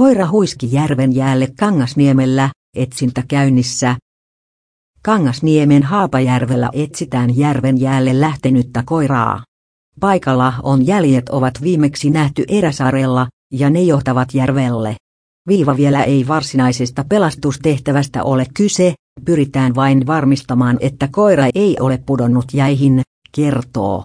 Koira huiski järven jäälle Kangasniemellä, etsintä käynnissä. Kangasniemen Haapajärvellä etsitään järven jäälle lähtenyttä koiraa. Paikalla on jäljet ovat viimeksi nähty eräsarella, ja ne johtavat järvelle. Viiva vielä ei varsinaisesta pelastustehtävästä ole kyse, pyritään vain varmistamaan, että koira ei ole pudonnut jäihin, kertoo.